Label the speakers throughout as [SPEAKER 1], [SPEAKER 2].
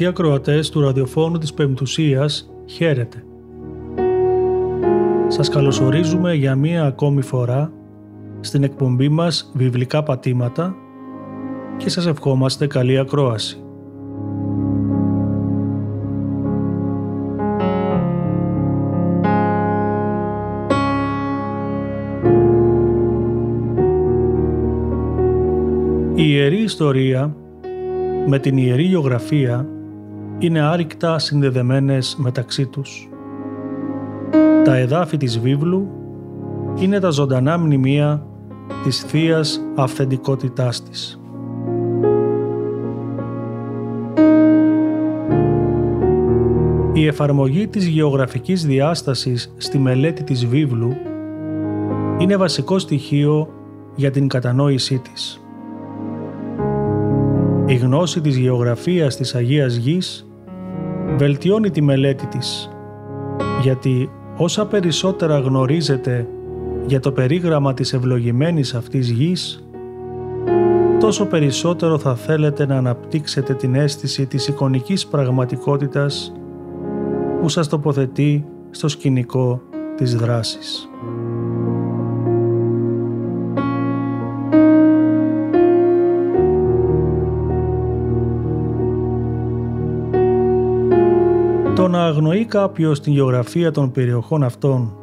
[SPEAKER 1] Αγαπητοί ακροατές του ραδιοφώνου της Πεμπτουσίας, χαίρετε. Σας καλωσορίζουμε για μία ακόμη φορά στην εκπομπή μας «Βιβλικά πατήματα» και σας ευχόμαστε καλή ακρόαση. Η Ιερή Ιστορία με την Ιερή Γεωγραφία είναι άρρηκτα συνδεδεμένες μεταξύ τους. Τα εδάφη της βίβλου είναι τα ζωντανά μνημεία της Θείας αυθεντικότητάς της. Η εφαρμογή της γεωγραφικής διάστασης στη μελέτη της βίβλου είναι βασικό στοιχείο για την κατανόησή της. Η γνώση της γεωγραφίας της Αγίας Γης βελτιώνει τη μελέτη της, γιατί όσα περισσότερα γνωρίζετε για το περίγραμμα της ευλογημένης αυτής γης, τόσο περισσότερο θα θέλετε να αναπτύξετε την αίσθηση της εικονικής πραγματικότητας που σας τοποθετεί στο σκηνικό της δράσης. Αγνοεί κάποιος την γεωγραφία των περιοχών αυτών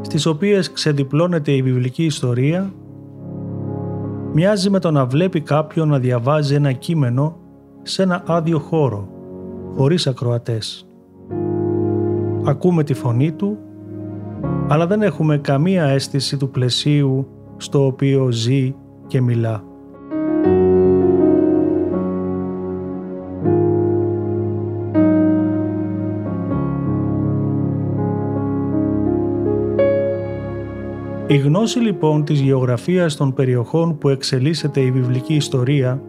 [SPEAKER 1] στις οποίες ξεδιπλώνεται η βιβλική ιστορία μοιάζει με το να βλέπει κάποιον να διαβάζει ένα κείμενο σε ένα άδειο χώρο, χωρίς ακροατές. Ακούμε τη φωνή του, αλλά δεν έχουμε καμία αίσθηση του πλαισίου στο οποίο ζει και μιλά. Η γνώση λοιπόν της γεωγραφίας των περιοχών που εξελίσσεται η βιβλική ιστορία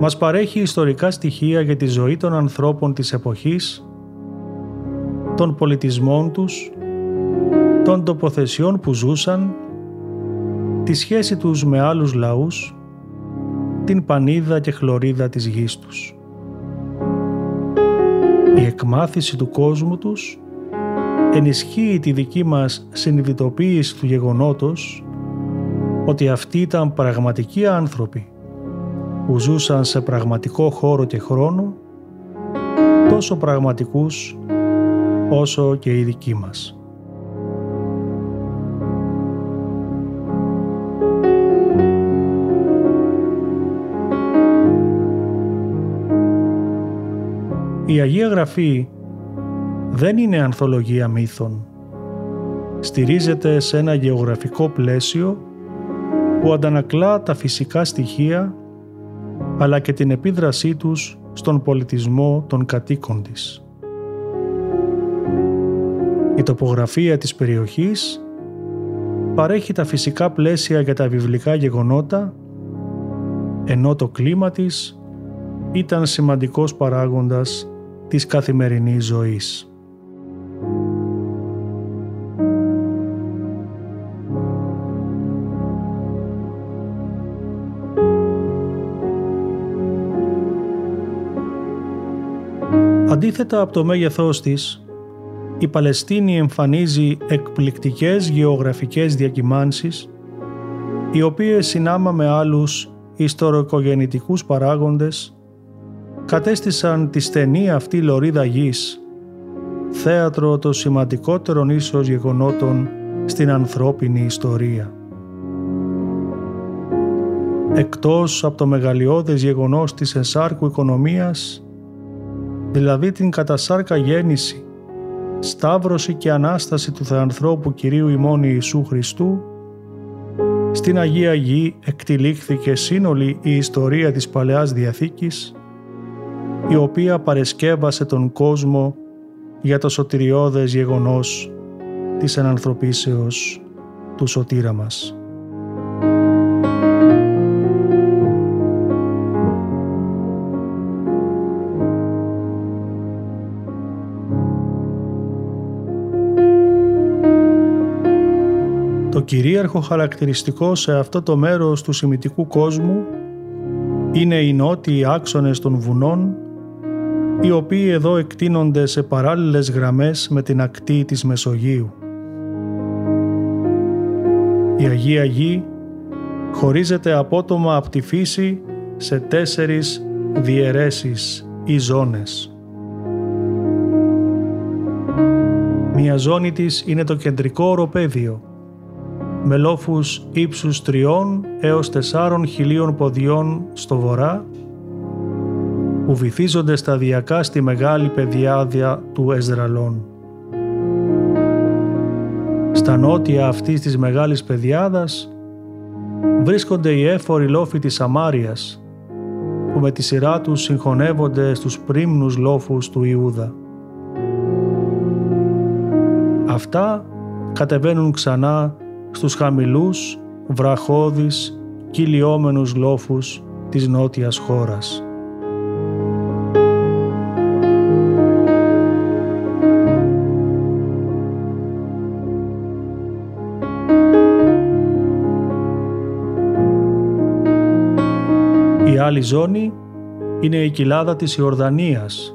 [SPEAKER 1] μας παρέχει ιστορικά στοιχεία για τη ζωή των ανθρώπων της εποχής, των πολιτισμών τους, των τοποθεσιών που ζούσαν, τη σχέση τους με άλλους λαούς, την πανίδα και χλωρίδα της γης τους. Η εκμάθηση του κόσμου τους ενισχύει τη δική μας συνειδητοποίηση του γεγονότος ότι αυτοί ήταν πραγματικοί άνθρωποι που ζούσαν σε πραγματικό χώρο και χρόνο τόσο πραγματικούς όσο και οι δικοί μας. Η Αγία Γραφή δεν είναι ανθολογία μύθων. Στηρίζεται σε ένα γεωγραφικό πλαίσιο που αντανακλά τα φυσικά στοιχεία αλλά και την επίδρασή τους στον πολιτισμό των κατοίκων της. Η τοπογραφία της περιοχής παρέχει τα φυσικά πλαίσια για τα βιβλικά γεγονότα ενώ το κλίμα της ήταν σημαντικός παράγοντας της καθημερινής ζωής. Αντίθετα από το μέγεθός της, η Παλαιστίνη εμφανίζει εκπληκτικές γεωγραφικές διακυμάνσεις, οι οποίες συνάμα με άλλους ιστορικογεννητικούς παράγοντες κατέστησαν τη στενή αυτή λωρίδα γης, θέατρο των σημαντικότερων ίσως γεγονότων στην ανθρώπινη ιστορία. εκτός από το μεγαλειώδες γεγονός της εσάρκου οικονομίας, δηλαδή την κατασάρκα γέννηση, σταύρωση και Ανάσταση του Θεανθρώπου Κυρίου ημών Ιησού Χριστού, στην Αγία Γη εκτυλίχθηκε σύνολη η ιστορία της Παλαιάς Διαθήκης, η οποία παρεσκεύασε τον κόσμο για το σωτηριώδες γεγονός της ενανθρωπίσεως του σωτήρα μας. Κυρίαρχο χαρακτηριστικό σε αυτό το μέρος του σημητικού κόσμου είναι οι νότιοι άξονες των βουνών οι οποίοι εδώ εκτείνονται σε παράλληλες γραμμές με την ακτή της Μεσογείου. Η Αγία Γη χωρίζεται απότομα από τη φύση σε τέσσερις διαιρέσεις ή ζώνες. Μία ζώνη της είναι το κεντρικό οροπέδιο, με λόφους ύψους τριών έως τεσσάρων χιλίων ποδιών στο βορρά, που βυθίζονται σταδιακά στη μεγάλη πεδιάδια του Εζραλών. Στα νότια αυτής της μεγάλης πεδιάδας βρίσκονται οι έφοροι λόφοι της Σαμάριας, που με τη σειρά τους συγχωνεύονται στους πρίμνους λόφους του Ιούδα. Αυτά κατεβαίνουν ξανά στους χαμηλούς, βραχώδεις, κυλιόμενους λόφους της νότιας χώρας. Η άλλη ζώνη είναι η κοιλάδα της Ιορδανίας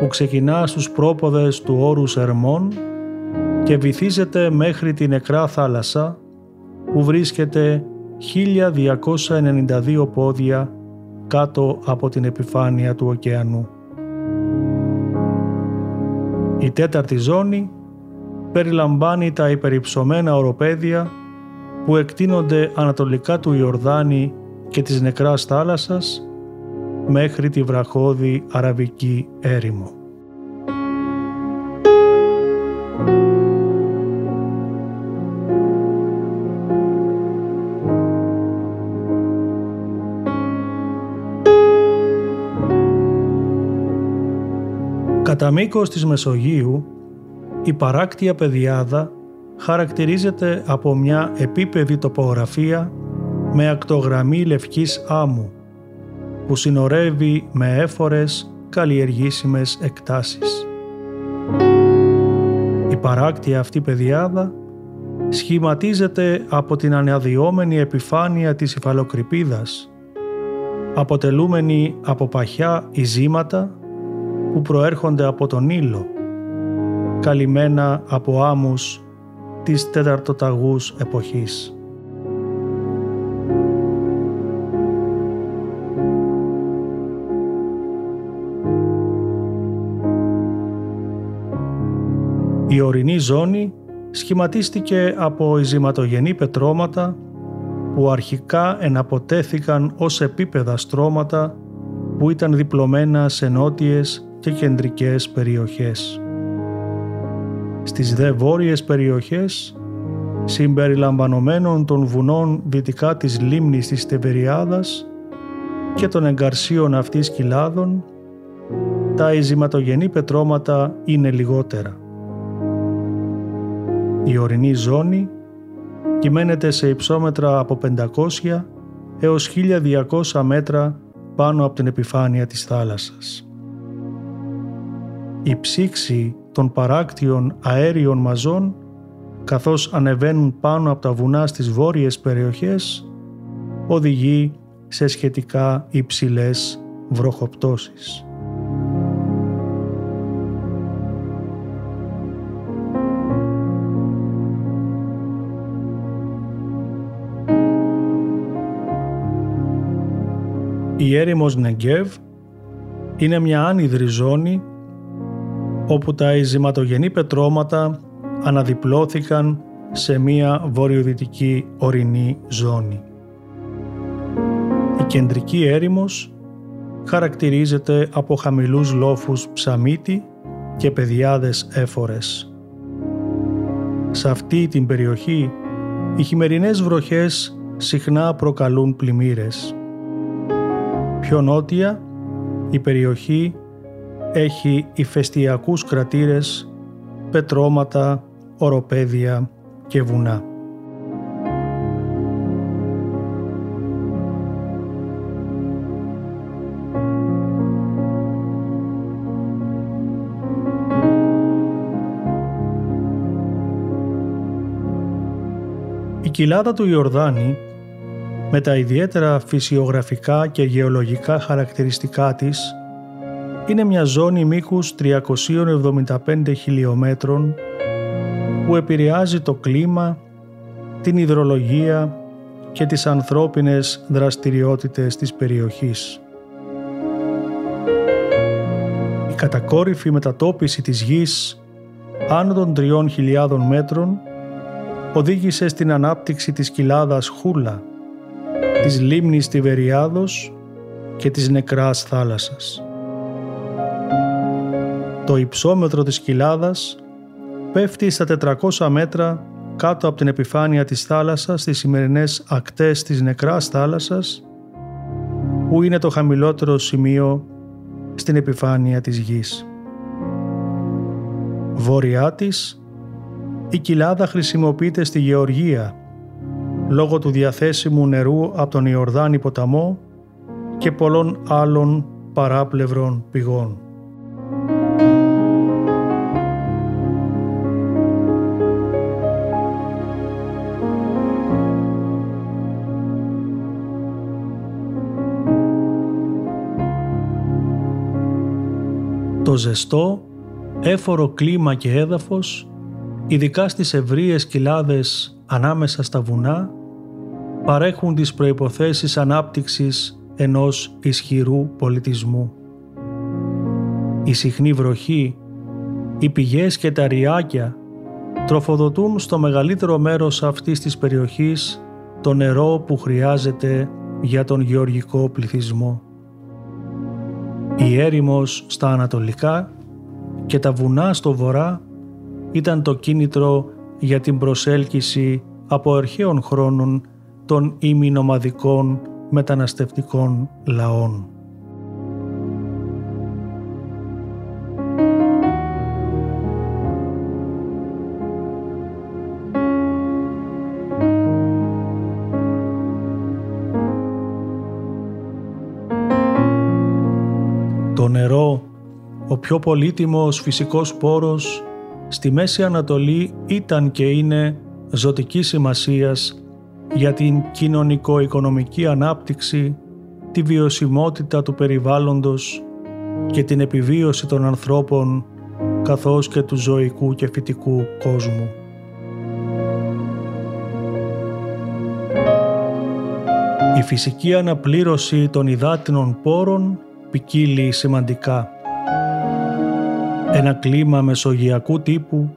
[SPEAKER 1] που ξεκινά στους πρόποδες του όρου Σερμών και βυθίζεται μέχρι την νεκρά θάλασσα που βρίσκεται 1292 πόδια κάτω από την επιφάνεια του ωκεανού. Η τέταρτη ζώνη περιλαμβάνει τα υπερυψωμένα οροπέδια που εκτείνονται ανατολικά του Ιορδάνη και της νεκράς θάλασσας μέχρι τη βραχώδη αραβική έρημο. Κατά μήκος της Μεσογείου, η παράκτια πεδιάδα χαρακτηρίζεται από μια επίπεδη τοπογραφία με ακτογραμμή λευκής άμμου που συνορεύει με έφορες καλλιεργήσιμες εκτάσεις. Η παράκτια αυτή πεδιάδα σχηματίζεται από την αναδυόμενη επιφάνεια της υφαλοκρηπίδας, αποτελούμενη από παχιά ειζήματα που προέρχονται από τον ήλο, καλυμμένα από άμμους της τεταρτοταγούς εποχής. Η ορεινή ζώνη σχηματίστηκε από ειζηματογενή πετρώματα που αρχικά εναποτέθηκαν ως επίπεδα στρώματα που ήταν διπλωμένα σε νότιες και κεντρικές περιοχές. Στις δε βόρειες περιοχές, συμπεριλαμβανομένων των βουνών δυτικά της λίμνης της Τεβεριάδας και των εγκαρσίων αυτής κοιλάδων, τα ειζηματογενή πετρώματα είναι λιγότερα. Η ορεινή ζώνη κυμαίνεται σε υψόμετρα από 500 έως 1200 μέτρα πάνω από την επιφάνεια της θάλασσας. Η ψήξη των παράκτιων αέριων μαζών καθώς ανεβαίνουν πάνω από τα βουνά στις βόρειες περιοχές οδηγεί σε σχετικά υψηλές βροχοπτώσεις. Η έρημος Νεγκέβ είναι μια άνυδρη ζώνη όπου τα ειζηματογενή πετρώματα αναδιπλώθηκαν σε μια βορειοδυτική ορεινή ζώνη. Η κεντρική έρημος χαρακτηρίζεται από χαμηλούς λόφους ψαμίτη και πεδιάδες έφορες. Σε αυτή την περιοχή οι χειμερινές βροχές συχνά προκαλούν πλημμύρες. Πιο νότια η περιοχή έχει ηφαιστειακούς κρατήρες, πετρώματα, οροπέδια και βουνά. κοιλάδα του Ιορδάνη με τα ιδιαίτερα φυσιογραφικά και γεωλογικά χαρακτηριστικά της είναι μια ζώνη μήκους 375 χιλιόμετρων που επηρεάζει το κλίμα, την υδρολογία και τις ανθρώπινες δραστηριότητες της περιοχής. Η κατακόρυφη μετατόπιση της γης άνω των 3.000 μέτρων οδήγησε στην ανάπτυξη της κοιλάδας Χούλα, της λίμνης Τιβεριάδος και της νεκράς θάλασσας. Το υψόμετρο της κοιλάδας πέφτει στα 400 μέτρα κάτω από την επιφάνεια της θάλασσας στις σημερινές ακτές της νεκράς θάλασσας που είναι το χαμηλότερο σημείο στην επιφάνεια της γης. Βόρειά της η κοιλάδα χρησιμοποιείται στη γεωργία λόγω του διαθέσιμου νερού από τον Ιορδάνη ποταμό και πολλών άλλων παράπλευρων πηγών. Το ζεστό, έφορο κλίμα και έδαφος ειδικά στις ευρείες κοιλάδες ανάμεσα στα βουνά, παρέχουν τις προϋποθέσεις ανάπτυξης ενός ισχυρού πολιτισμού. Η συχνή βροχή, οι πηγές και τα ριάκια τροφοδοτούν στο μεγαλύτερο μέρος αυτής της περιοχής το νερό που χρειάζεται για τον γεωργικό πληθυσμό. Η έρημος στα ανατολικά και τα βουνά στο βορρά ήταν το κίνητρο για την προσέλκυση από αρχαίων χρόνων των ημινομαδικών μεταναστευτικών λαών. Πιο πολύτιμος φυσικός πόρος στη Μέση Ανατολή ήταν και είναι ζωτική σημασίας για την κοινωνικο-οικονομική ανάπτυξη, τη βιωσιμότητα του περιβάλλοντος και την επιβίωση των ανθρώπων καθώς και του ζωικού και φυτικού κόσμου. Η φυσική αναπλήρωση των υδάτινων πόρων ποικίλει σημαντικά ένα κλίμα μεσογειακού τύπου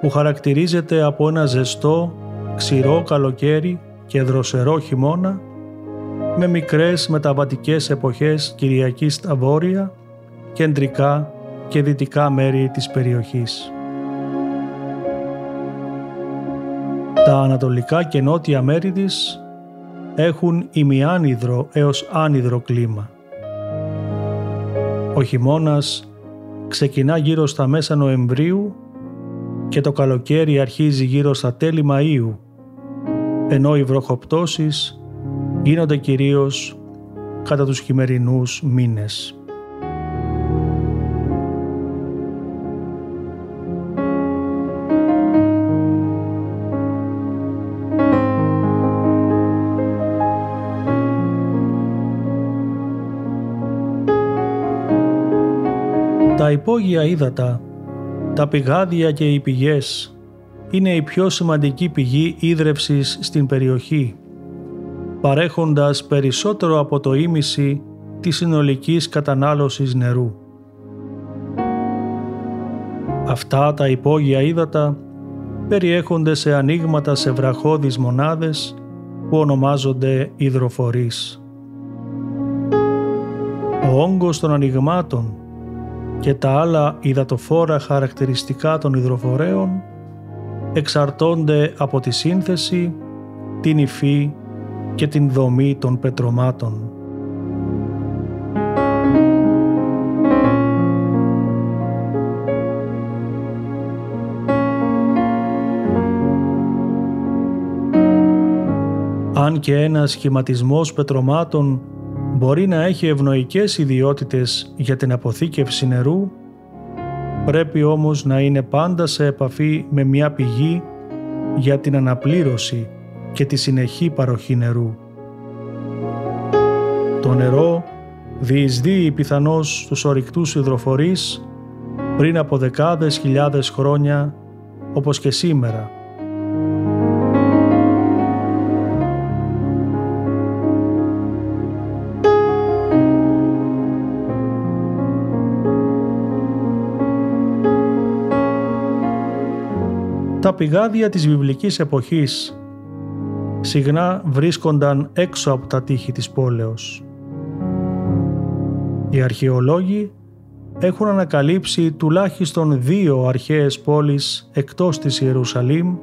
[SPEAKER 1] που χαρακτηρίζεται από ένα ζεστό, ξηρό καλοκαίρι και δροσερό χειμώνα με μικρές μεταβατικές εποχές Κυριακής στα βόρεια, κεντρικά και δυτικά μέρη της περιοχής. Τα ανατολικά και νότια μέρη της έχουν ημιάνυδρο έως άνυδρο κλίμα. Ο χειμώνας ξεκινά γύρω στα μέσα Νοεμβρίου και το καλοκαίρι αρχίζει γύρω στα τέλη Μαΐου, ενώ οι βροχοπτώσεις γίνονται κυρίως κατά τους χειμερινούς μήνες. Τα υπόγεια ύδατα, τα πηγάδια και οι πηγές είναι η πιο σημαντική πηγή ίδρευσης στην περιοχή, παρέχοντας περισσότερο από το ίμιση της συνολικής κατανάλωσης νερού. Αυτά τα υπόγεια ύδατα περιέχονται σε ανοίγματα σε βραχώδεις μονάδες που ονομάζονται υδροφορείς. Ο όγκος των ανοιγμάτων και τα άλλα υδατοφόρα χαρακτηριστικά των υδροφορέων εξαρτώνται από τη σύνθεση, την υφή και την δομή των πετρωμάτων. Αν και ένας σχηματισμός πετρωμάτων μπορεί να έχει ευνοϊκές ιδιότητες για την αποθήκευση νερού, πρέπει όμως να είναι πάντα σε επαφή με μια πηγή για την αναπλήρωση και τη συνεχή παροχή νερού. Το νερό διεισδύει πιθανώς στους ορυκτούς υδροφορείς πριν από δεκάδες χιλιάδες χρόνια όπως και σήμερα Τα πηγάδια της βιβλικής εποχής συχνά βρίσκονταν έξω από τα τείχη της πόλεως. Οι αρχαιολόγοι έχουν ανακαλύψει τουλάχιστον δύο αρχαίες πόλεις εκτός της Ιερουσαλήμ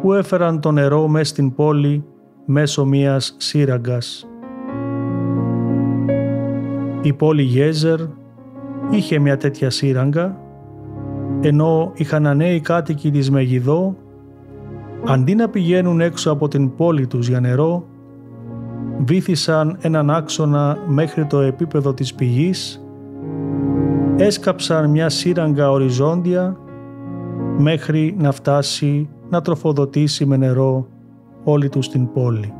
[SPEAKER 1] που έφεραν το νερό μέσα στην πόλη μέσω μιας σύραγγας. Η πόλη Γέζερ είχε μια τέτοια σύραγγα ενώ οι Χαναναίοι κάτοικοι της Μεγιδό, αντί να πηγαίνουν έξω από την πόλη τους για νερό, βήθησαν έναν άξονα μέχρι το επίπεδο της πηγής, έσκαψαν μια σύραγγα οριζόντια μέχρι να φτάσει να τροφοδοτήσει με νερό όλη τους την πόλη.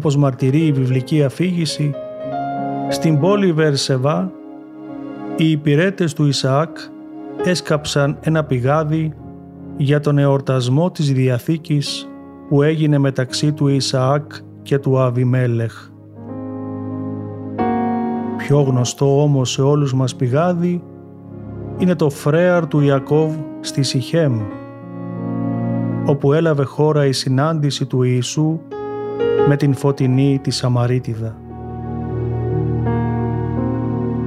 [SPEAKER 1] Όπως μαρτυρεί η βιβλική αφήγηση, στην πόλη Βερσεβά οι υπηρέτες του Ισαάκ έσκαψαν ένα πηγάδι για τον εορτασμό της Διαθήκης που έγινε μεταξύ του Ισαάκ και του Αβιμέλεχ. Πιο γνωστό όμως σε όλους μας πηγάδι είναι το φρέαρ του Ιακώβ στη Σιχέμ όπου έλαβε χώρα η συνάντηση του Ιησού με την φωτεινή τη Σαμαρίτιδα.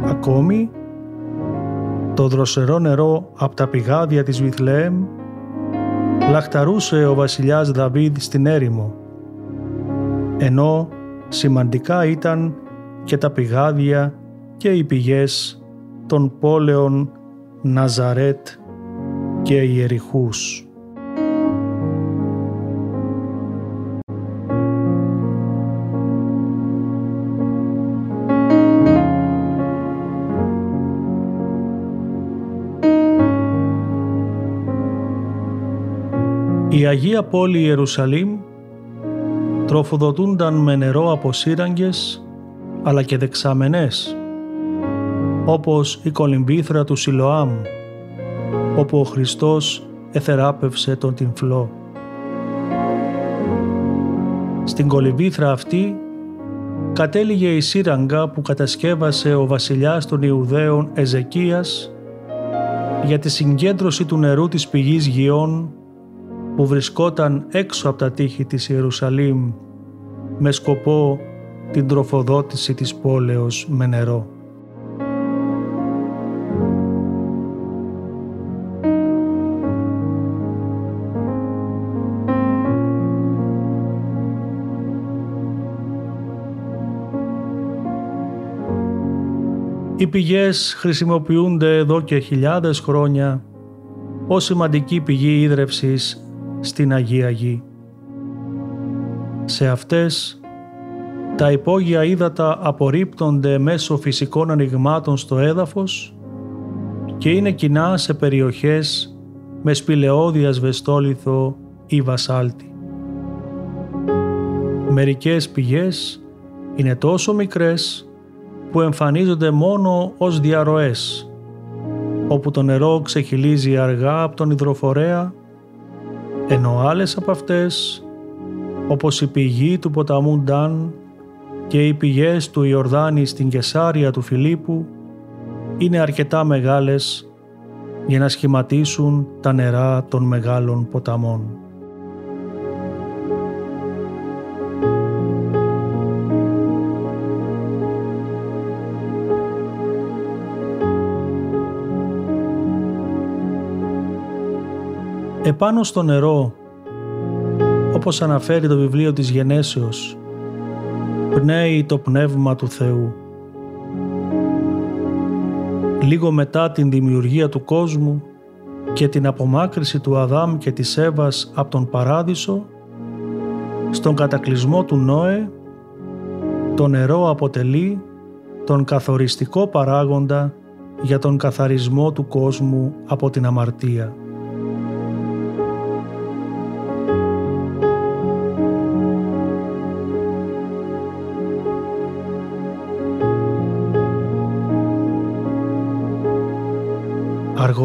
[SPEAKER 1] Ακόμη, το δροσερό νερό από τα πηγάδια της Βιθλεέμ λαχταρούσε ο βασιλιάς Δαβίδ στην έρημο, ενώ σημαντικά ήταν και τα πηγάδια και οι πηγές των πόλεων Ναζαρέτ και Ιεριχούς. Η Αγία Πόλη Ιερουσαλήμ τροφοδοτούνταν με νερό από σύραγγες αλλά και δεξαμενές όπως η κολυμβήθρα του Σιλοάμ όπου ο Χριστός εθεράπευσε τον τυμφλό. Στην κολυμβήθρα αυτή κατέληγε η σύραγγα που κατασκεύασε ο βασιλιάς των Ιουδαίων Εζεκίας για τη συγκέντρωση του νερού της πηγής Γιών που βρισκόταν έξω από τα τείχη της Ιερουσαλήμ με σκοπό την τροφοδότηση της πόλεως με νερό. Οι πηγές χρησιμοποιούνται εδώ και χιλιάδες χρόνια ως σημαντική πηγή ίδρευσης στην Αγία Γη. Σε αυτές τα υπόγεια ύδατα απορρίπτονται μέσω φυσικών ανοιγμάτων στο έδαφος και είναι κοινά σε περιοχές με σπηλαιώδη ασβεστόλιθο ή βασάλτη. Μερικές πηγές είναι τόσο μικρές που εμφανίζονται μόνο ως διαρροές, όπου το νερό ξεχυλίζει αργά από τον υδροφορέα ενώ άλλες από αυτές όπως η πηγή του ποταμού Ντάν και οι πηγές του Ιορδάνη στην Κεσάρια του Φιλίππου είναι αρκετά μεγάλες για να σχηματίσουν τα νερά των μεγάλων ποταμών. Επάνω στο νερό, όπως αναφέρει το βιβλίο της Γενέσεως, πνέει το Πνεύμα του Θεού. Λίγο μετά την δημιουργία του κόσμου και την απομάκρυση του Αδάμ και της Εύας από τον Παράδεισο, στον κατακλυσμό του Νόε, το νερό αποτελεί τον καθοριστικό παράγοντα για τον καθαρισμό του κόσμου από την αμαρτία.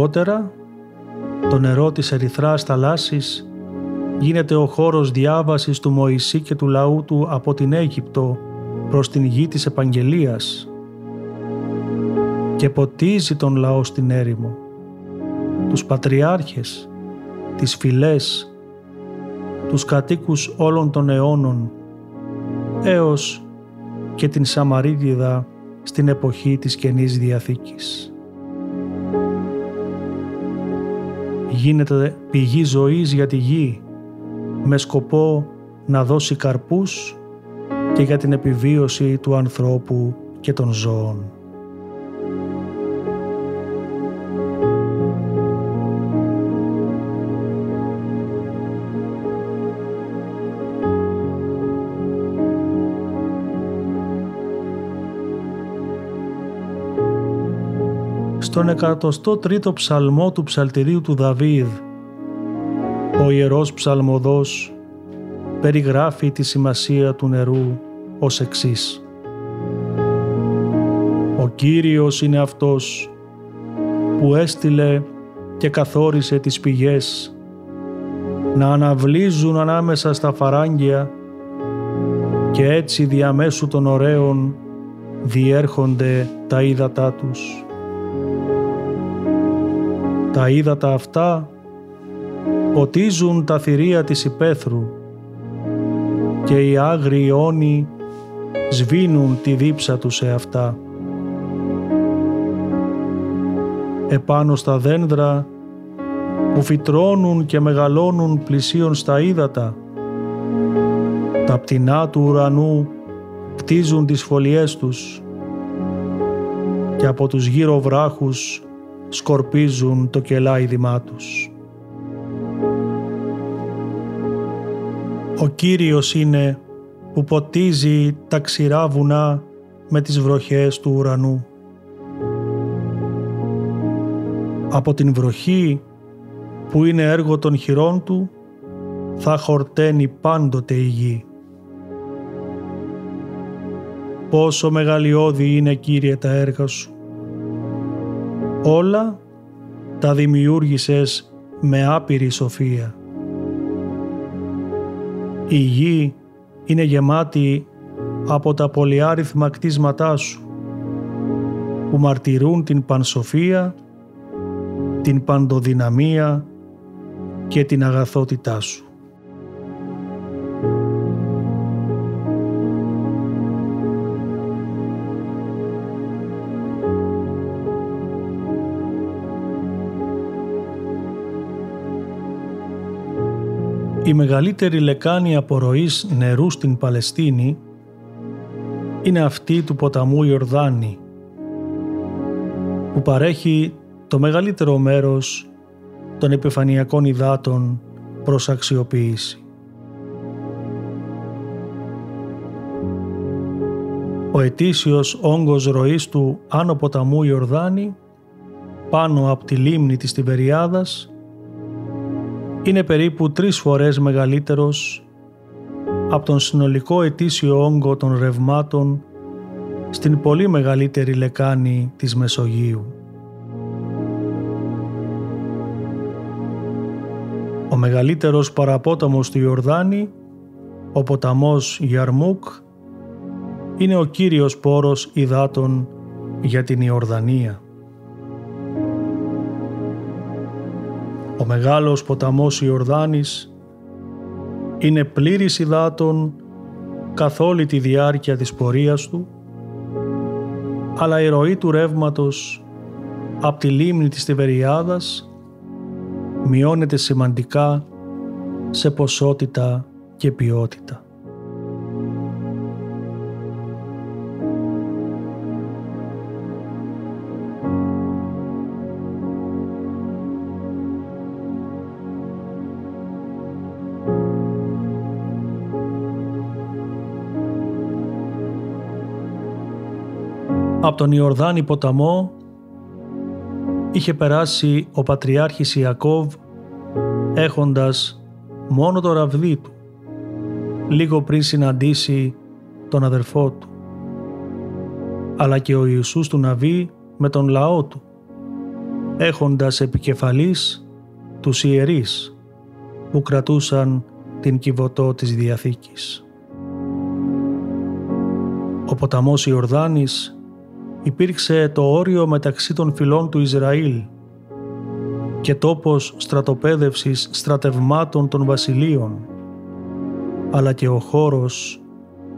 [SPEAKER 1] Αργότερα, το νερό της ερυθράς θαλάσσης γίνεται ο χώρος διάβασης του Μωυσή και του λαού του από την Αίγυπτο προς την γη της Επαγγελίας και ποτίζει τον λαό στην έρημο, τους πατριάρχες, τις φυλές, τους κατοίκους όλων των αιώνων έως και την Σαμαρίδιδα στην εποχή της Καινής Διαθήκης. Γίνεται πηγή ζωής για τη γη με σκοπό να δώσει καρπούς και για την επιβίωση του ανθρώπου και των ζώων. Στον 103ο ψαλμό του ψαλτηρίου του Δαβίδ. Ο Ιερός Ψαλμοδός περιγράφει τη σημασία του νερού ως εξής. Ο Κύριος είναι Αυτός που έστειλε και καθόρισε τις πηγές να αναβλύζουν ανάμεσα στα φαράγγια και έτσι διαμέσου των ωραίων διέρχονται τα ύδατά τους. Τα ύδατα αυτά ποτίζουν τα θηρία της υπαίθρου και οι άγριοι όνοι σβήνουν τη δίψα τους σε αυτά. Επάνω στα δέντρα που φυτρώνουν και μεγαλώνουν πλησίων στα ύδατα, τα πτηνά του ουρανού κτίζουν τις φωλιές τους και από τους γύρω βράχους σκορπίζουν το κελάιδημά τους. Ο Κύριος είναι που ποτίζει τα ξηρά βουνά με τις βροχές του ουρανού. Από την βροχή που είναι έργο των χειρών του θα χορταίνει πάντοτε η γη. Πόσο μεγαλειώδη είναι Κύριε τα έργα σου όλα τα δημιούργησες με άπειρη σοφία. Η γη είναι γεμάτη από τα πολυάριθμα κτίσματά σου που μαρτυρούν την πανσοφία, την παντοδυναμία και την αγαθότητά σου. Η μεγαλύτερη λεκάνη απορροής νερού στην Παλαιστίνη είναι αυτή του ποταμού Ιορδάνη που παρέχει το μεγαλύτερο μέρος των επιφανειακών υδάτων προς αξιοποίηση. Ο ετήσιος όγκος ροής του άνω ποταμού Ιορδάνη πάνω από τη λίμνη της Τιβεριάδας είναι περίπου τρεις φορές μεγαλύτερος από τον συνολικό ετήσιο όγκο των ρευμάτων στην πολύ μεγαλύτερη λεκάνη της Μεσογείου. Ο μεγαλύτερος παραπόταμος του Ιορδάνη Ο ποταμός Γιαρμούκ είναι ο κύριος πόρος υδάτων για την Ιορδανία. Ο μεγάλος ποταμός Ιορδάνης είναι πλήρης υδάτων καθ' όλη τη διάρκεια της πορείας του, αλλά η ροή του ρεύματος από τη λίμνη της Τιβεριάδας μειώνεται σημαντικά σε ποσότητα και ποιότητα. Τον Ιορδάνη ποταμό είχε περάσει ο Πατριάρχης Ιακώβ έχοντας μόνο το ραβδί του λίγο πριν συναντήσει τον αδερφό του αλλά και ο Ιησούς του Ναβί με τον λαό του έχοντας επικεφαλής τους ιερείς που κρατούσαν την κυβωτό της Διαθήκης. Ο ποταμός Ιορδάνης υπήρξε το όριο μεταξύ των φυλών του Ισραήλ και τόπος στρατοπέδευσης στρατευμάτων των βασιλείων, αλλά και ο χώρος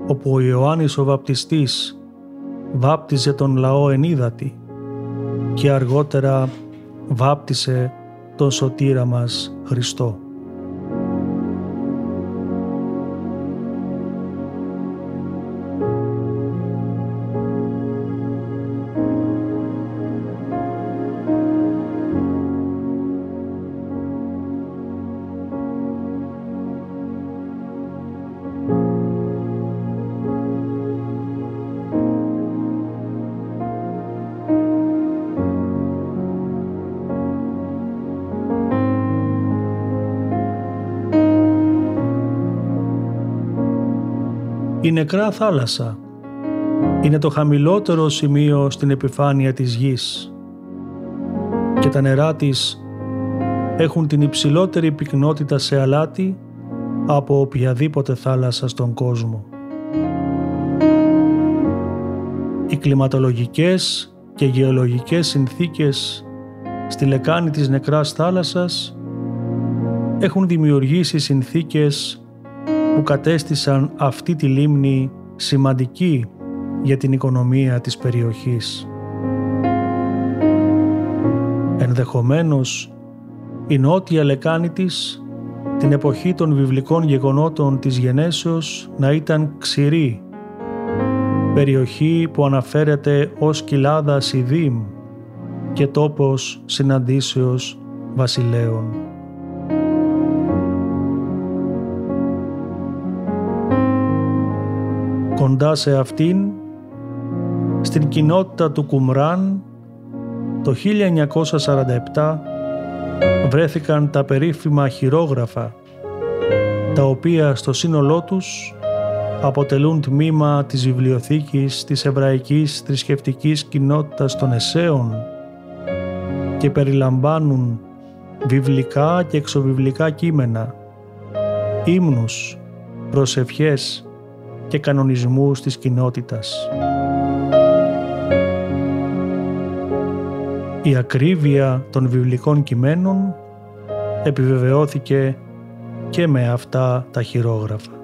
[SPEAKER 1] όπου ο Ιωάννης ο Βαπτιστής βάπτιζε τον λαό ενίδατη και αργότερα βάπτισε τον σωτήρα μας Χριστό. Η νεκρά θάλασσα είναι το χαμηλότερο σημείο στην επιφάνεια της γης και τα νερά της έχουν την υψηλότερη πυκνότητα σε αλάτι από οποιαδήποτε θάλασσα στον κόσμο. Οι κλιματολογικές και γεωλογικές συνθήκες στη λεκάνη της νεκράς θάλασσας έχουν δημιουργήσει συνθήκες που κατέστησαν αυτή τη λίμνη σημαντική για την οικονομία της περιοχής. Ενδεχομένως, η νότια λεκάνη της την εποχή των βιβλικών γεγονότων της γενέσεως να ήταν ξηρή, περιοχή που αναφέρεται ως κοιλάδα Σιδήμ και τόπος συναντήσεως βασιλέων. Κοντά σε αυτήν, στην κοινότητα του Κουμράν, το 1947 βρέθηκαν τα περίφημα χειρόγραφα, τα οποία στο σύνολό τους αποτελούν τμήμα της βιβλιοθήκης της εβραϊκής θρησκευτικής κοινότητας των Εσέων και περιλαμβάνουν βιβλικά και εξωβιβλικά κείμενα, ύμνους, προσευχές, και κανονισμούς της κοινότητας. Η ακρίβεια των βιβλικών κειμένων επιβεβαιώθηκε και με αυτά τα χειρόγραφα.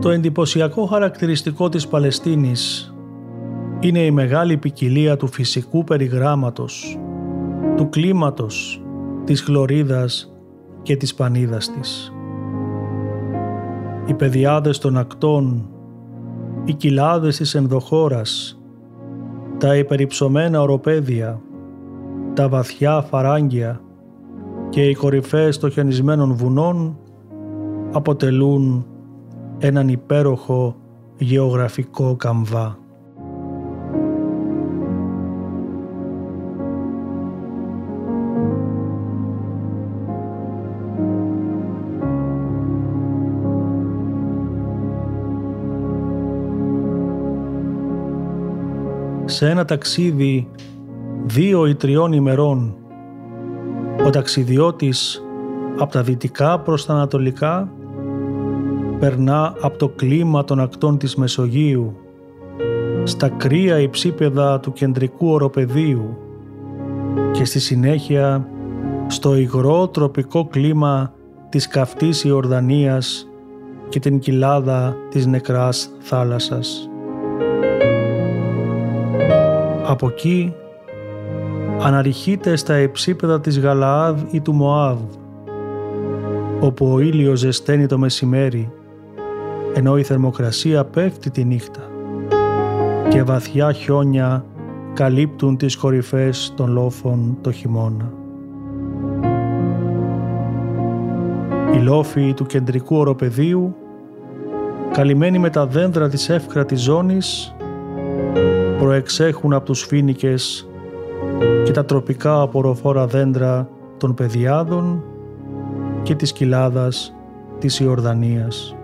[SPEAKER 1] Το εντυπωσιακό χαρακτηριστικό της Παλαιστίνης είναι η μεγάλη ποικιλία του φυσικού περιγράμματος, του κλίματος, της χλωρίδας και της πανίδας της. Οι πεδιάδες των ακτών, οι κοιλάδες της ενδοχώρας, τα υπερυψωμένα οροπέδια, τα βαθιά φαράγγια και οι κορυφές των χιονισμένων βουνών αποτελούν έναν υπέροχο γεωγραφικό καμβά. Σε ένα ταξίδι δύο ή τριών ημερών ο ταξιδιώτης από τα δυτικά προς τα ανατολικά περνά από το κλίμα των ακτών της Μεσογείου στα κρύα υψίπεδα του κεντρικού οροπεδίου και στη συνέχεια στο υγρό τροπικό κλίμα της καυτής Ιορδανίας και την κοιλάδα της νεκράς θάλασσας. Από εκεί αναρριχείται στα υψίπεδα της Γαλαάδ ή του Μωάβ, όπου ο ήλιος ζεσταίνει το μεσημέρι, ενώ η θερμοκρασία πέφτει τη νύχτα και βαθιά χιόνια καλύπτουν τις κορυφές των λόφων το χειμώνα. Οι λόφοι του κεντρικού οροπεδίου, καλυμμένοι με τα δέντρα της εύκρατης ζώνης, προεξέχουν από τους φίνικες και τα τροπικά απορροφόρα δέντρα των παιδιάδων και της κοιλάδας της Ιορδανίας.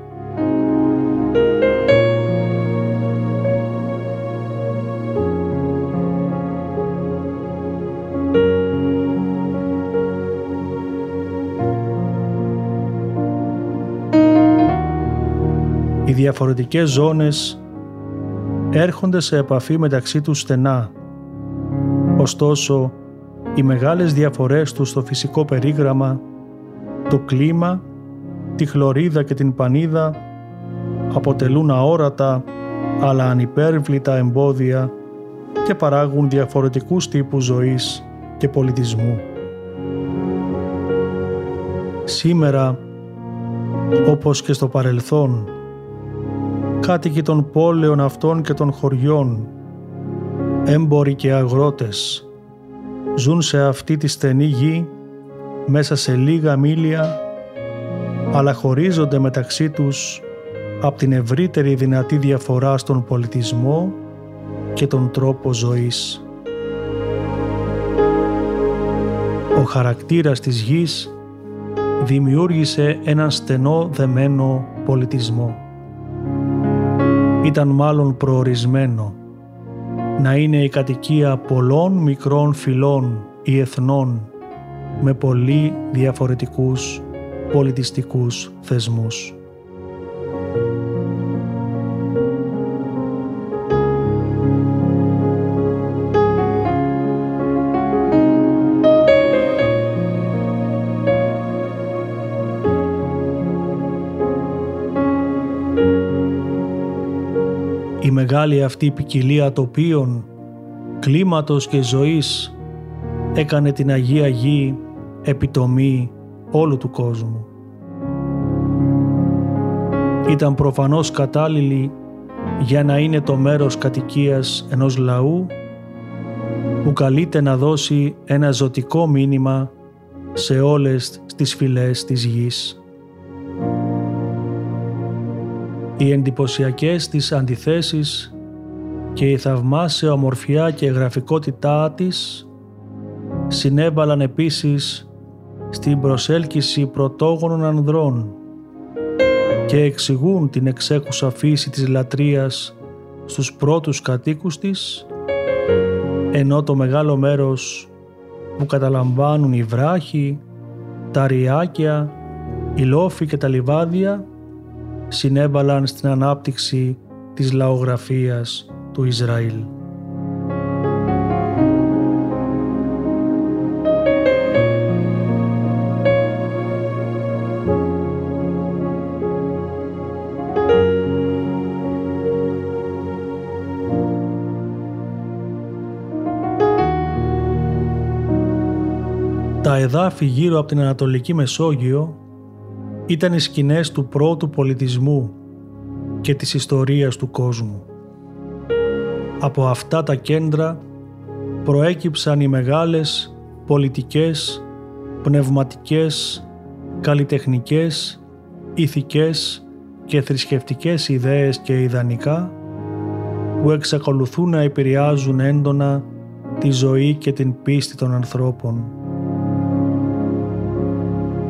[SPEAKER 1] Διαφορετικές ζώνες έρχονται σε επαφή μεταξύ τους στενά Ωστόσο, οι μεγάλες διαφορές τους στο φυσικό περίγραμμα, το κλίμα, τη χλωρίδα και την πανίδα αποτελούν αόρατα αλλά ανυπέρβλητα εμπόδια και παράγουν διαφορετικούς τύπους ζωής και πολιτισμού. Σήμερα, όπως και στο παρελθόν, κάτοικοι των πόλεων αυτών και των χωριών έμποροι και αγρότες ζουν σε αυτή τη στενή γη μέσα σε λίγα μίλια αλλά χωρίζονται μεταξύ τους από την ευρύτερη δυνατή διαφορά στον πολιτισμό και τον τρόπο ζωής. Ο χαρακτήρας της γης δημιούργησε έναν στενό δεμένο πολιτισμό. Ήταν μάλλον προορισμένο να είναι η κατοικία πολλών μικρών φυλών ή εθνών με πολύ διαφορετικούς πολιτιστικούς θεσμούς. Μεγάλη αυτή ποικιλία τοπίων, κλίματος και ζωής έκανε την Αγία Γη επιτομή όλου του κόσμου. Ήταν προφανώς κατάλληλη για να είναι το μέρος κατοικίας ενός λαού που καλείται να δώσει ένα ζωτικό μήνυμα σε όλες τις φυλές της γης. Οι εντυπωσιακές της αντιθέσεις και η θαυμάσια ομορφιά και γραφικότητά της συνέβαλαν επίσης στην προσέλκυση πρωτόγονων ανδρών και εξηγούν την εξέχουσα φύση της λατρείας στους πρώτους κατοίκους της ενώ το μεγάλο μέρος που καταλαμβάνουν οι βράχοι, τα ριάκια, οι λόφοι και τα λιβάδια συνέβαλαν στην ανάπτυξη της λαογραφίας του Ισραήλ. Τα εδάφη γύρω από την Ανατολική Μεσόγειο ήταν οι σκηνές του πρώτου πολιτισμού και της ιστορίας του κόσμου. Από αυτά τα κέντρα προέκυψαν οι μεγάλες πολιτικές, πνευματικές, καλλιτεχνικές, ηθικές και θρησκευτικές ιδέες και ιδανικά που εξακολουθούν να επηρεάζουν έντονα τη ζωή και την πίστη των ανθρώπων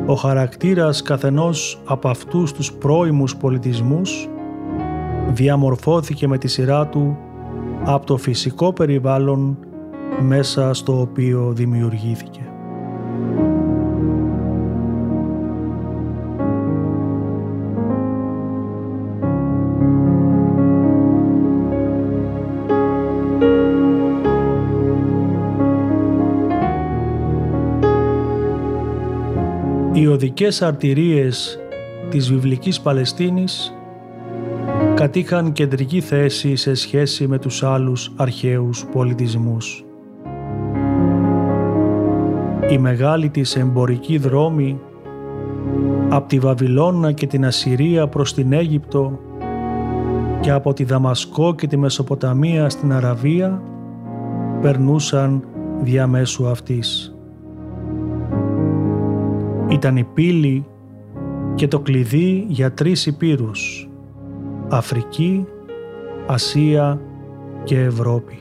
[SPEAKER 1] ο χαρακτήρας καθενός από αυτούς τους πρώιμους πολιτισμούς διαμορφώθηκε με τη σειρά του από το φυσικό περιβάλλον μέσα στο οποίο δημιουργήθηκε. Οι οδικές αρτηρίες της βιβλικής Παλαιστίνης κατήχαν κεντρική θέση σε σχέση με τους άλλους αρχαίους πολιτισμούς. Η μεγάλη της εμπορική δρόμη από τη Βαβυλώνα και την Ασσυρία προς την Αίγυπτο και από τη Δαμασκό και τη Μεσοποταμία στην Αραβία περνούσαν διαμέσου αυτής. Ήταν η πύλη και το κλειδί για τρεις υπήρους Αφρική, Ασία και Ευρώπη.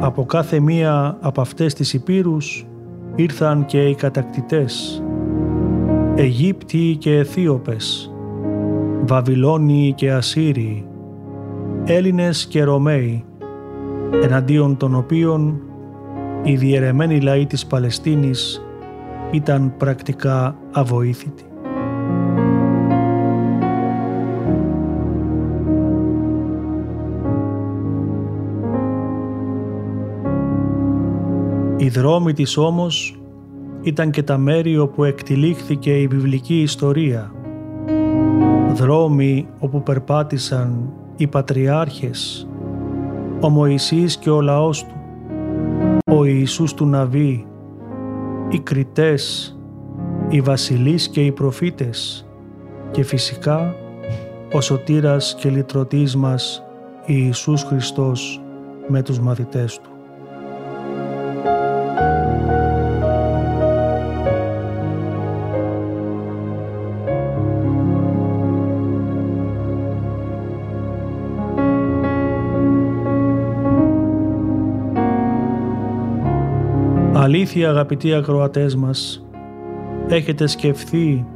[SPEAKER 1] Από κάθε μία από αυτές τις υπήρους ήρθαν και οι κατακτητές Αιγύπτιοι και Αιθίωπες, Βαβυλώνιοι και Ασσύριοι, Έλληνες και Ρωμαίοι, εναντίον των οποίων οι διαιρεμένοι λαοί της Παλαιστίνης ήταν πρακτικά αβοήθητοι. Οι δρόμοι της όμως ήταν και τα μέρη όπου εκτιλήχθηκε η βιβλική ιστορία. Δρόμοι όπου περπάτησαν οι πατριάρχες, ο Μωυσής και ο λαός τους, ο Ιησούς του Ναβί, οι κριτές, οι βασιλείς και οι προφήτες και φυσικά ο σωτήρας και λυτρωτής μας Ιησούς Χριστός με τους μαθητές Του. Αλήθεια αγαπητοί ακροατές μας, έχετε σκεφτεί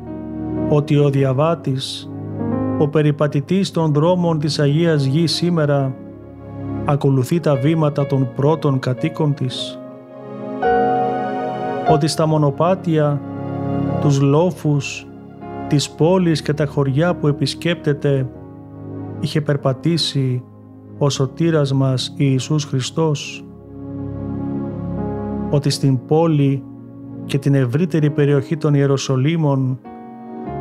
[SPEAKER 1] ότι ο διαβάτης, ο περιπατητής των δρόμων της Αγίας Γης σήμερα ακολουθεί τα βήματα των πρώτων κατοίκων της; Ότι στα μονοπάτια, τους λόφους, τις πόλεις και τα χωριά που επισκέπτεται είχε περπατήσει ο σωτήρας μας Ιησούς Χριστός; Ότι στην πόλη και την ευρύτερη περιοχή των Ιεροσολύμων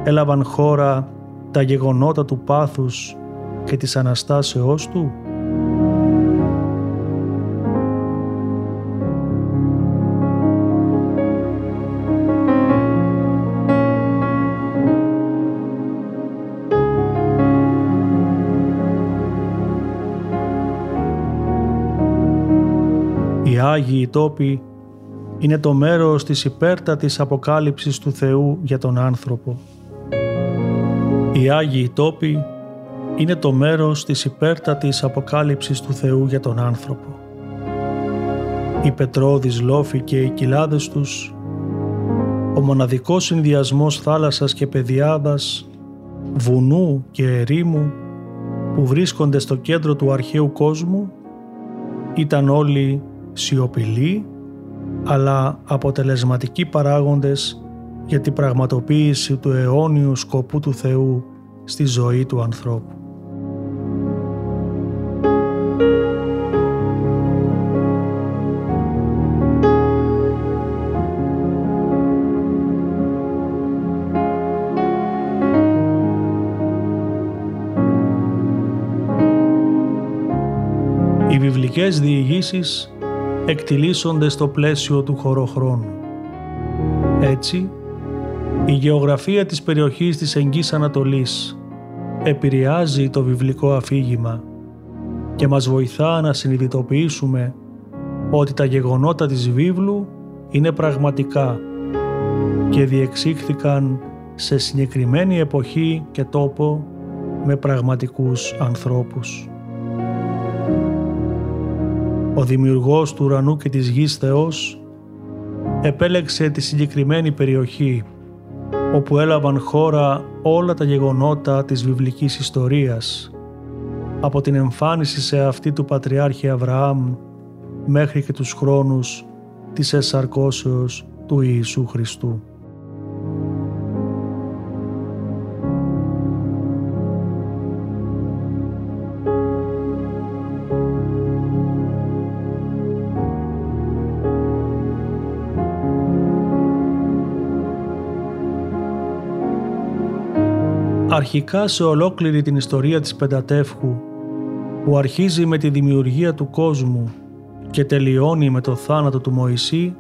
[SPEAKER 1] έλαβαν χώρα τα γεγονότα του πάθους και της Αναστάσεώς Του. Οι Άγιοι τόποι είναι το μέρος της υπέρτατης αποκάλυψης του Θεού για τον άνθρωπο. Οι Άγιοι τόποι είναι το μέρος της υπέρτατης αποκάλυψης του Θεού για τον άνθρωπο. Οι πετρώδεις λόφοι και οι κοιλάδες τους, ο μοναδικός συνδυασμός θάλασσας και πεδιάδας, βουνού και ερήμου που βρίσκονται στο κέντρο του αρχαίου κόσμου, ήταν όλοι σιωπηλοί αλλά αποτελεσματικοί παράγοντες για την πραγματοποίηση του αιώνιου σκοπού του Θεού στη ζωή του ανθρώπου. Οι βιβλικές διηγήσεις εκτιλήσονται στο πλαίσιο του χωροχρόνου. Έτσι, η γεωγραφία της περιοχής της Εγγύς Ανατολής επηρεάζει το βιβλικό αφήγημα και μας βοηθά να συνειδητοποιήσουμε ότι τα γεγονότα της βίβλου είναι πραγματικά και διεξήχθηκαν σε συγκεκριμένη εποχή και τόπο με πραγματικούς ανθρώπους ο δημιουργός του ουρανού και της γης Θεός επέλεξε τη συγκεκριμένη περιοχή όπου έλαβαν χώρα όλα τα γεγονότα της βιβλικής ιστορίας από την εμφάνιση σε αυτή του Πατριάρχη Αβραάμ μέχρι και τους χρόνους της εσαρκώσεως του Ιησού Χριστού. Αρχικά σε ολόκληρη την ιστορία της Πεντατεύχου που αρχίζει με τη δημιουργία του κόσμου και τελειώνει με το θάνατο του Μωυσή,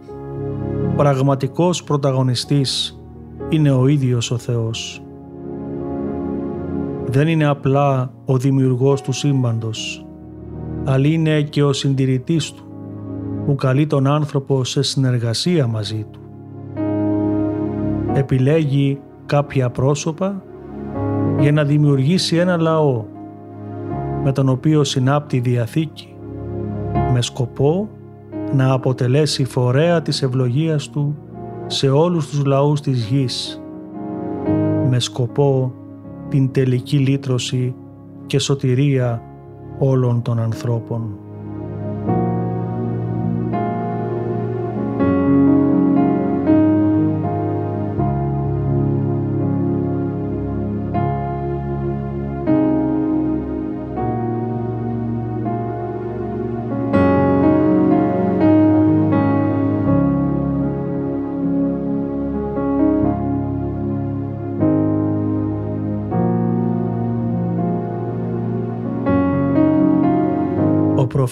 [SPEAKER 1] πραγματικός πρωταγωνιστής είναι ο ίδιος ο Θεός. Δεν είναι απλά ο δημιουργός του σύμπαντος, αλλά είναι και ο συντηρητής του, που καλεί τον άνθρωπο σε συνεργασία μαζί του. Επιλέγει κάποια πρόσωπα για να δημιουργήσει ένα λαό με τον οποίο συνάπτει διαθήκη με σκοπό να αποτελέσει φορέα της ευλογίας του σε όλους τους λαούς της γης με σκοπό την τελική λύτρωση και σωτηρία όλων των ανθρώπων.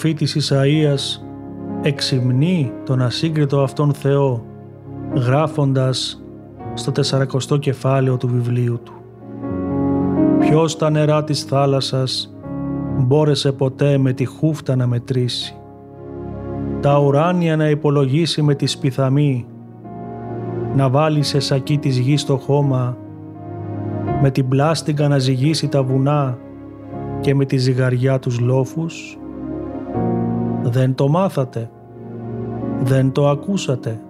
[SPEAKER 1] Προφήτης Ισαΐας εξυμνεί τον ασύγκριτο αυτόν Θεό γράφοντας στο 40 κεφάλαιο του βιβλίου του. Ποιος τα νερά της θάλασσας μπόρεσε ποτέ με τη χούφτα να μετρήσει, τα ουράνια να υπολογίσει με τη σπιθαμή, να βάλει σε σακί της γης το χώμα, με την πλάστιγκα να ζυγίσει τα βουνά και με τη ζυγαριά τους λόφους, δεν το μάθατε. Δεν το ακούσατε.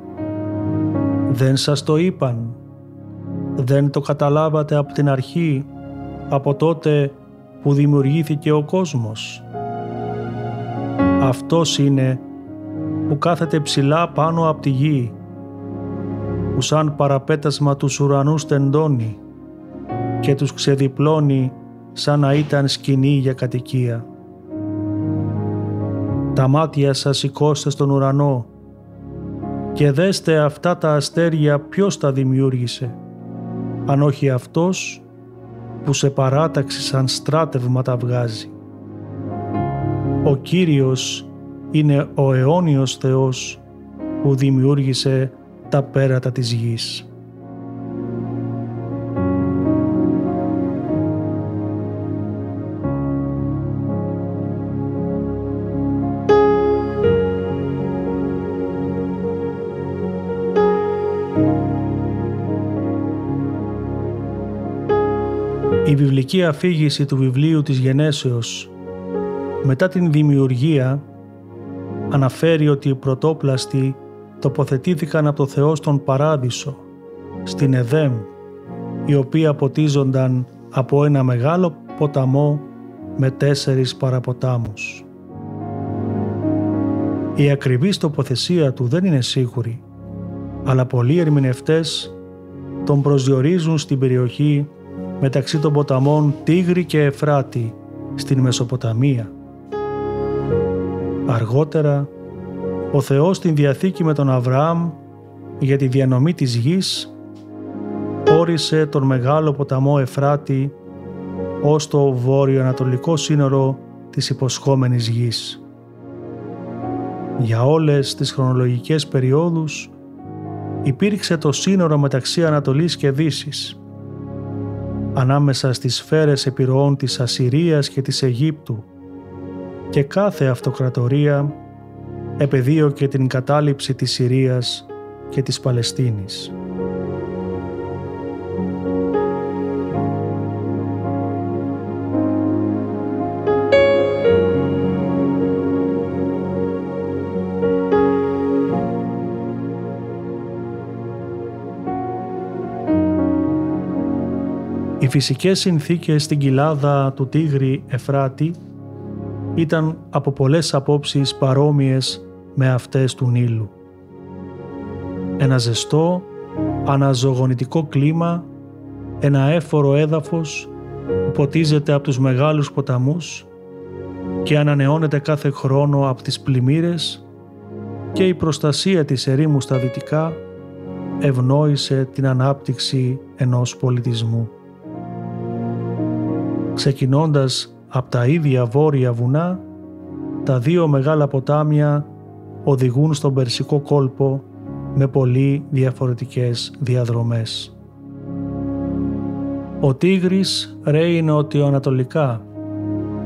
[SPEAKER 1] Δεν σας το είπαν. Δεν το καταλάβατε από την αρχή, από τότε που δημιουργήθηκε ο κόσμος. Αυτός είναι που κάθεται ψηλά πάνω από τη γη, που σαν παραπέτασμα τους ουρανούς τεντώνει και τους ξεδιπλώνει σαν να ήταν σκηνή για κατοικία. Τα μάτια σας σηκώστε στον ουρανό και δέστε αυτά τα αστέρια ποιος τα δημιούργησε, αν όχι αυτός που σε παράταξη σαν στράτευμα τα βγάζει. Ο Κύριος είναι ο αιώνιος Θεός που δημιούργησε τα πέρατα της γης. Η βιβλική αφήγηση του βιβλίου της Γενέσεως μετά την δημιουργία αναφέρει ότι οι πρωτόπλαστοι τοποθετήθηκαν από το Θεό στον Παράδεισο, στην Εδέμ, οι οποίοι αποτίζονταν από ένα μεγάλο ποταμό με τέσσερις παραποτάμους. Η ακριβής τοποθεσία του δεν είναι σίγουρη, αλλά πολλοί ερμηνευτές τον προσδιορίζουν στην περιοχή μεταξύ των ποταμών Τίγρη και Εφράτη στην Μεσοποταμία. Αργότερα, ο Θεός στην Διαθήκη με τον Αβραάμ για τη διανομή της γης όρισε τον μεγάλο ποταμό Εφράτη ως το βόρειο-ανατολικό σύνορο της υποσχόμενης γης. Για όλες τις χρονολογικές περιόδους υπήρξε το σύνορο μεταξύ Ανατολής και Δύσης ανάμεσα στις σφαίρες επιρροών της Ασσυρίας και της Αιγύπτου και κάθε αυτοκρατορία επεδίωκε την κατάληψη της Συρίας και της Παλαιστίνης. Φυσικές συνθήκες στην κοιλάδα του Τίγρη Εφράτη ήταν από πολλές απόψεις παρόμοιες με αυτές του Νείλου. Ένα ζεστό, αναζωογονητικό κλίμα, ένα έφορο έδαφος που ποτίζεται από τους μεγάλους ποταμούς και ανανεώνεται κάθε χρόνο από τις πλημμύρες και η προστασία της ερήμου στα δυτικά ευνόησε την ανάπτυξη ενός πολιτισμού. Ξεκινώντας από τα ίδια βόρεια βουνά, τα δύο μεγάλα ποτάμια οδηγούν στον Περσικό κόλπο με πολύ διαφορετικές διαδρομές. Ο Τίγρης ρέει νοτιοανατολικά,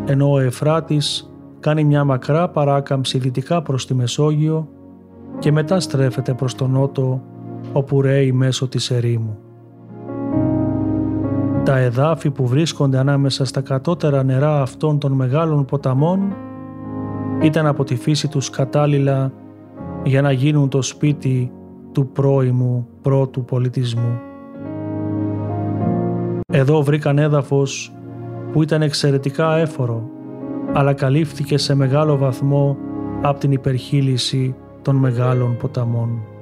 [SPEAKER 1] ενώ ο Εφράτης κάνει μια μακρά παράκαμψη δυτικά προς τη Μεσόγειο και μετά στρέφεται προς τον νότο όπου ρέει μέσω της ερήμου. Τα εδάφη που βρίσκονται ανάμεσα στα κατώτερα νερά αυτών των μεγάλων ποταμών ήταν από τη φύση τους κατάλληλα για να γίνουν το σπίτι του πρώιμου πρώτου πολιτισμού. Εδώ βρήκαν έδαφος που ήταν εξαιρετικά έφορο, αλλά καλύφθηκε σε μεγάλο βαθμό από την υπερχείληση των μεγάλων ποταμών.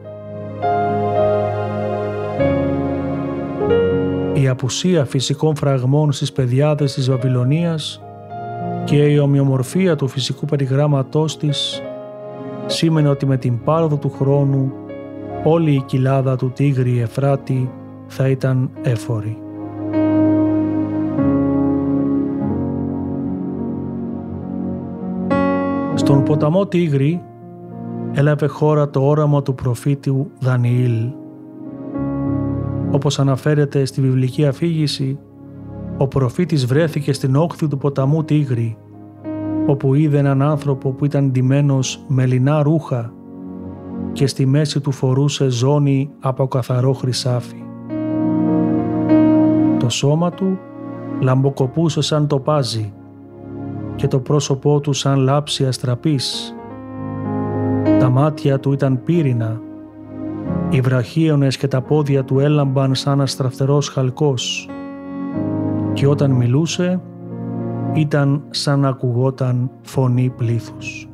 [SPEAKER 1] Η απουσία φυσικών φραγμών στις πεδιάδες της Βαβυλωνίας και η ομοιομορφία του φυσικού περιγράμματός της σήμαινε ότι με την πάροδο του χρόνου όλη η κοιλάδα του Τίγρη Εφράτη θα ήταν έφορη. Στον ποταμό Τίγρη έλαβε χώρα το όραμα του προφήτου Δανιήλ. Όπως αναφέρεται στη βιβλική αφήγηση, ο προφήτης βρέθηκε στην όχθη του ποταμού Τίγρη, όπου είδε έναν άνθρωπο που ήταν ντυμένος με λινά ρούχα και στη μέση του φορούσε ζώνη από καθαρό χρυσάφι. Το σώμα του λαμποκοπούσε σαν το πάζι και το πρόσωπό του σαν λάψη αστραπής. Τα μάτια του ήταν πύρινα, οι βραχίονες και τα πόδια του έλαμπαν σαν αστραφτερός χαλκός και όταν μιλούσε ήταν σαν να ακουγόταν φωνή πλήθους.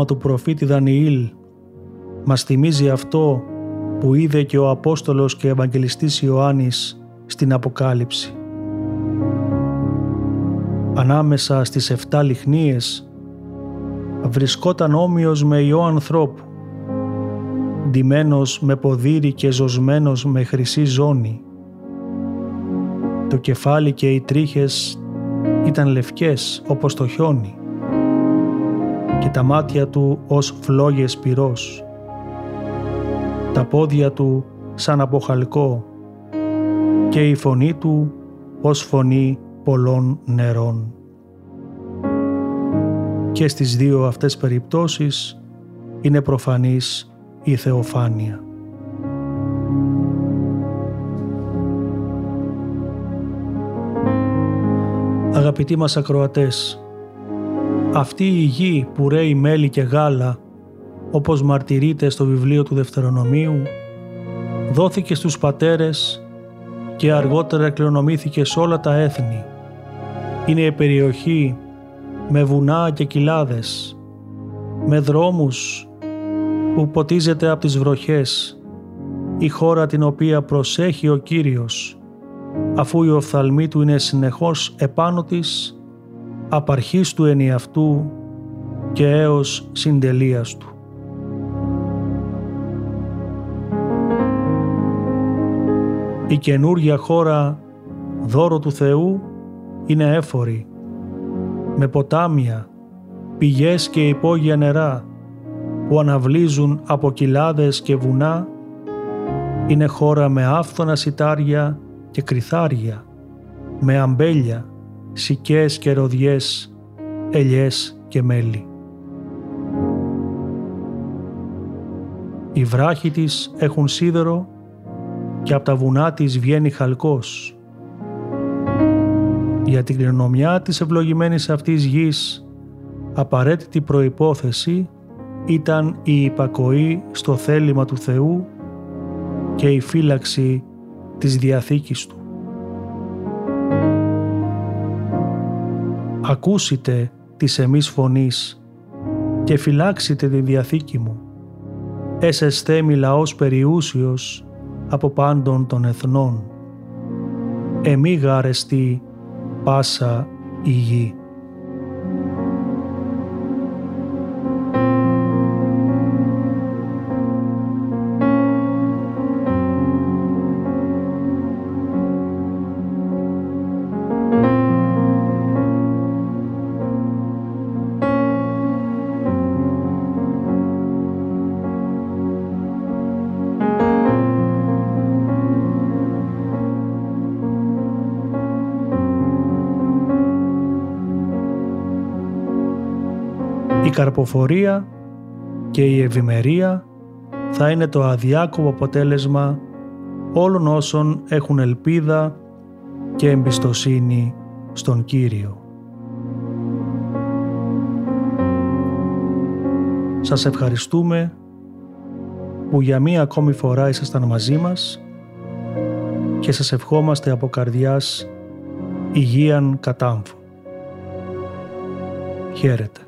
[SPEAKER 1] Όραμα του προφήτη Δανιήλ μας θυμίζει αυτό που είδε και ο Απόστολος και Ευαγγελιστής Ιωάννης στην Αποκάλυψη. Ανάμεσα στις 7 λιχνίες βρισκόταν όμοιος με ιό ανθρώπου, ντυμένος με ποδήρι και ζωσμένος με χρυσή ζώνη. Το κεφάλι και οι τρίχες ήταν λευκές όπως το χιόνι και τα μάτια του ως φλόγες πυρός. Τα πόδια του σαν από χαλκό και η φωνή του ως φωνή πολλών νερών. Και στις δύο αυτές περιπτώσεις είναι προφανής η θεοφάνεια. Αγαπητοί μας ακροατές, αυτή η γη που ρέει μέλι και γάλα, όπως μαρτυρείται στο βιβλίο του Δευτερονομίου, δόθηκε στους πατέρες και αργότερα κληρονομήθηκε σε όλα τα έθνη. Είναι η περιοχή με βουνά και κοιλάδες, με δρόμους που ποτίζεται από τις βροχές, η χώρα την οποία προσέχει ο Κύριος, αφού οι οφθαλμοί του είναι συνεχώς επάνω της απαρχής του ενιαυτού και έως συντελείας του. Η καινούργια χώρα δώρο του Θεού είναι έφορη, με ποτάμια, πηγές και υπόγεια νερά που αναβλύζουν από κοιλάδες και βουνά, είναι χώρα με άφθονα σιτάρια και κρυθάρια, με αμπέλια, σικές και ροδιές, ελιές και μέλι. Οι βράχοι της έχουν σίδερο και από τα βουνά της βγαίνει χαλκός. Για την κληρονομιά της ευλογημένης αυτής γης, απαραίτητη προϋπόθεση ήταν η υπακοή στο θέλημα του Θεού και η φύλαξη της Διαθήκης Του. Ακούσετε της εμείς φωνής και φυλάξετε τη Διαθήκη μου. Έσεσθε μη λαός περιούσιος από πάντων των εθνών. Εμεί γάρεστη πάσα η γη. Η καρποφορία και η ευημερία θα είναι το αδιάκοπο αποτέλεσμα όλων όσων έχουν ελπίδα και εμπιστοσύνη στον Κύριο. Σας ευχαριστούμε που για μία ακόμη φορά ήσασταν μαζί μας και σας ευχόμαστε από καρδιάς υγείαν κατάμφου. Χαίρετε.